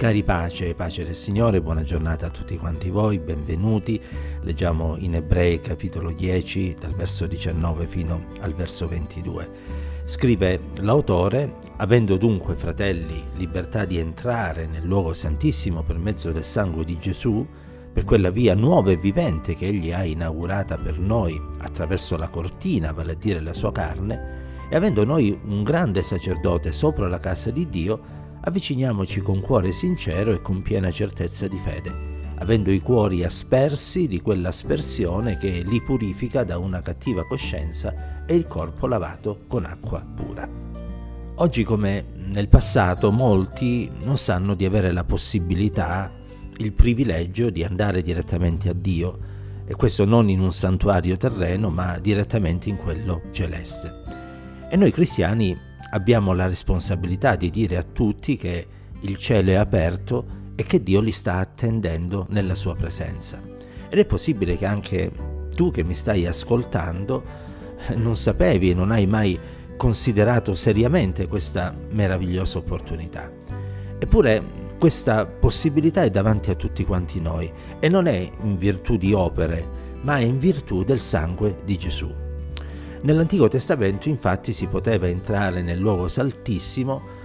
Cari pace pace del Signore, buona giornata a tutti quanti voi, benvenuti. Leggiamo in Ebrei capitolo 10 dal verso 19 fino al verso 22. Scrive l'autore, avendo dunque fratelli libertà di entrare nel luogo santissimo per mezzo del sangue di Gesù, per quella via nuova e vivente che egli ha inaugurata per noi attraverso la cortina, vale a dire la sua carne, e avendo noi un grande sacerdote sopra la casa di Dio, avviciniamoci con cuore sincero e con piena certezza di fede, avendo i cuori aspersi di quell'aspersione che li purifica da una cattiva coscienza e il corpo lavato con acqua pura. Oggi come nel passato molti non sanno di avere la possibilità, il privilegio di andare direttamente a Dio, e questo non in un santuario terreno, ma direttamente in quello celeste. E noi cristiani abbiamo la responsabilità di dire a tutti che il cielo è aperto e che Dio li sta attendendo nella sua presenza. Ed è possibile che anche tu che mi stai ascoltando non sapevi e non hai mai considerato seriamente questa meravigliosa opportunità. Eppure questa possibilità è davanti a tutti quanti noi e non è in virtù di opere, ma è in virtù del sangue di Gesù. Nell'Antico Testamento infatti si poteva entrare nel luogo saltissimo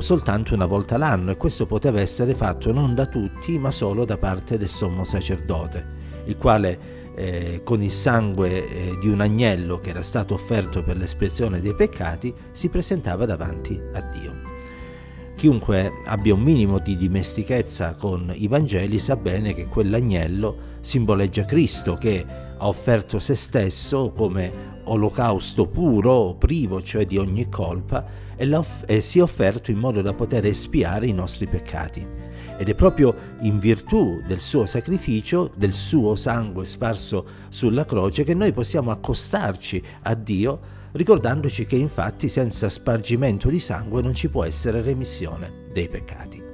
soltanto una volta l'anno e questo poteva essere fatto non da tutti ma solo da parte del sommo sacerdote, il quale eh, con il sangue eh, di un agnello che era stato offerto per l'espiazione dei peccati si presentava davanti a Dio. Chiunque abbia un minimo di dimestichezza con i Vangeli sa bene che quell'agnello simboleggia Cristo che ha offerto se stesso come olocausto puro, privo cioè di ogni colpa, e, e si è offerto in modo da poter espiare i nostri peccati. Ed è proprio in virtù del suo sacrificio, del suo sangue sparso sulla croce, che noi possiamo accostarci a Dio, ricordandoci che infatti senza spargimento di sangue non ci può essere remissione dei peccati.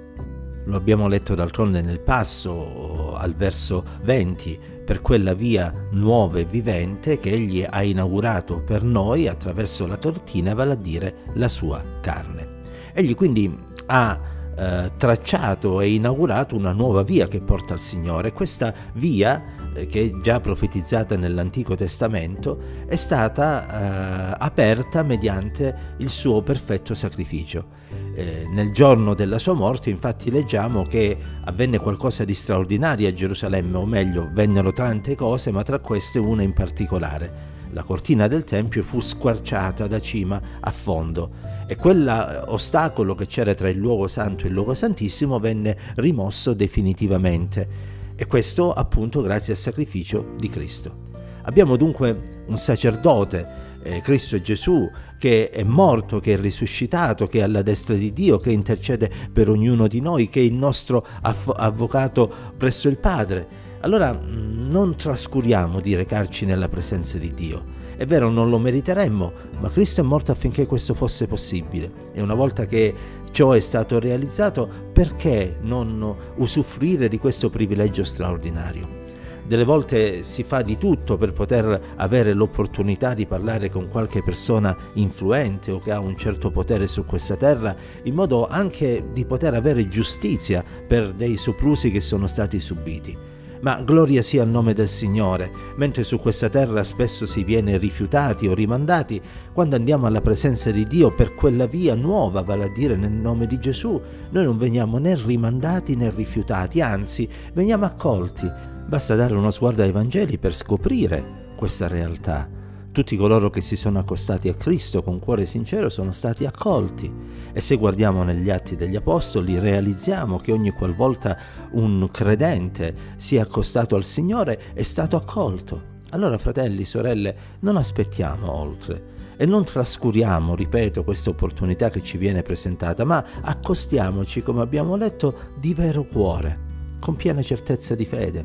Lo abbiamo letto d'altronde nel passo al verso 20, per quella via nuova e vivente che egli ha inaugurato per noi attraverso la tortina, vale a dire la sua carne. Egli quindi ha eh, tracciato e inaugurato una nuova via che porta al Signore. Questa via, eh, che è già profetizzata nell'Antico Testamento, è stata eh, aperta mediante il suo perfetto sacrificio. Eh, nel giorno della sua morte infatti leggiamo che avvenne qualcosa di straordinario a Gerusalemme, o meglio, vennero tante cose, ma tra queste una in particolare. La cortina del Tempio fu squarciata da cima a fondo e quell'ostacolo che c'era tra il luogo santo e il luogo santissimo venne rimosso definitivamente. E questo appunto grazie al sacrificio di Cristo. Abbiamo dunque un sacerdote eh, Cristo Gesù che è morto, che è risuscitato, che è alla destra di Dio, che intercede per ognuno di noi, che è il nostro avvocato presso il Padre. Allora mm, non trascuriamo di recarci nella presenza di Dio. È vero, non lo meriteremmo, ma Cristo è morto affinché questo fosse possibile. E una volta che ciò è stato realizzato, perché non usufruire di questo privilegio straordinario? delle volte si fa di tutto per poter avere l'opportunità di parlare con qualche persona influente o che ha un certo potere su questa terra, in modo anche di poter avere giustizia per dei soprusi che sono stati subiti. Ma gloria sia al nome del Signore, mentre su questa terra spesso si viene rifiutati o rimandati, quando andiamo alla presenza di Dio per quella via nuova, vale a dire nel nome di Gesù, noi non veniamo né rimandati né rifiutati, anzi veniamo accolti, Basta dare uno sguardo ai Vangeli per scoprire questa realtà. Tutti coloro che si sono accostati a Cristo con cuore sincero sono stati accolti e se guardiamo negli atti degli Apostoli realizziamo che ogni qualvolta un credente si è accostato al Signore è stato accolto. Allora fratelli, sorelle, non aspettiamo oltre e non trascuriamo, ripeto, questa opportunità che ci viene presentata, ma accostiamoci, come abbiamo letto, di vero cuore con piena certezza di fede.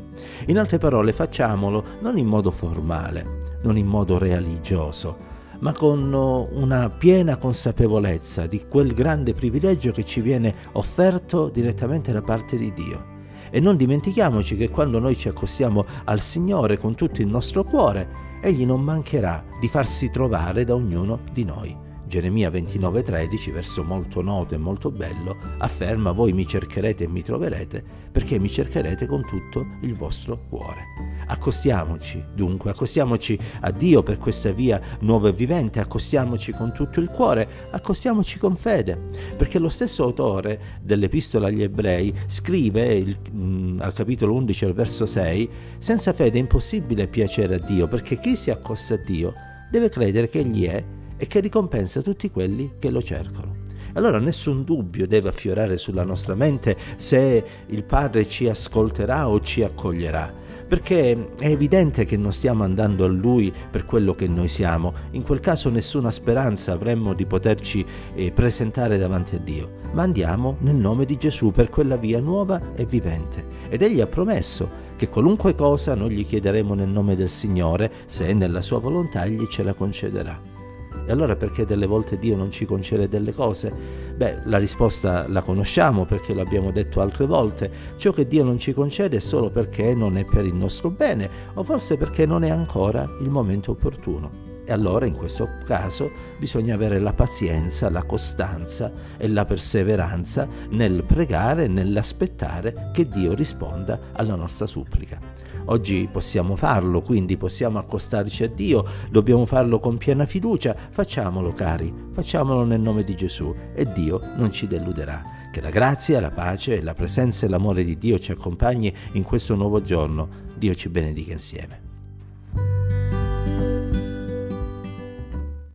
In altre parole, facciamolo non in modo formale, non in modo religioso, ma con una piena consapevolezza di quel grande privilegio che ci viene offerto direttamente da parte di Dio. E non dimentichiamoci che quando noi ci accostiamo al Signore con tutto il nostro cuore, Egli non mancherà di farsi trovare da ognuno di noi. Geremia 29:13, verso molto noto e molto bello, afferma voi mi cercherete e mi troverete perché mi cercherete con tutto il vostro cuore. Accostiamoci dunque, accostiamoci a Dio per questa via nuova e vivente, accostiamoci con tutto il cuore, accostiamoci con fede, perché lo stesso autore dell'epistola agli ebrei scrive il, mh, mm, al capitolo 11 al verso 6, senza fede è impossibile piacere a Dio, perché chi si accosta a Dio deve credere che Egli è e che ricompensa tutti quelli che lo cercano. Allora nessun dubbio deve affiorare sulla nostra mente se il Padre ci ascolterà o ci accoglierà, perché è evidente che non stiamo andando a Lui per quello che noi siamo, in quel caso nessuna speranza avremmo di poterci eh, presentare davanti a Dio, ma andiamo nel nome di Gesù per quella via nuova e vivente. Ed Egli ha promesso che qualunque cosa noi gli chiederemo nel nome del Signore, se è nella sua volontà, egli ce la concederà. E allora perché delle volte Dio non ci concede delle cose? Beh, la risposta la conosciamo perché l'abbiamo detto altre volte. Ciò che Dio non ci concede è solo perché non è per il nostro bene o forse perché non è ancora il momento opportuno. E allora in questo caso bisogna avere la pazienza, la costanza e la perseveranza nel pregare nell'aspettare che Dio risponda alla nostra supplica. Oggi possiamo farlo, quindi possiamo accostarci a Dio, dobbiamo farlo con piena fiducia, facciamolo cari, facciamolo nel nome di Gesù e Dio non ci deluderà. Che la grazia, la pace, la presenza e l'amore di Dio ci accompagni in questo nuovo giorno. Dio ci benedica insieme.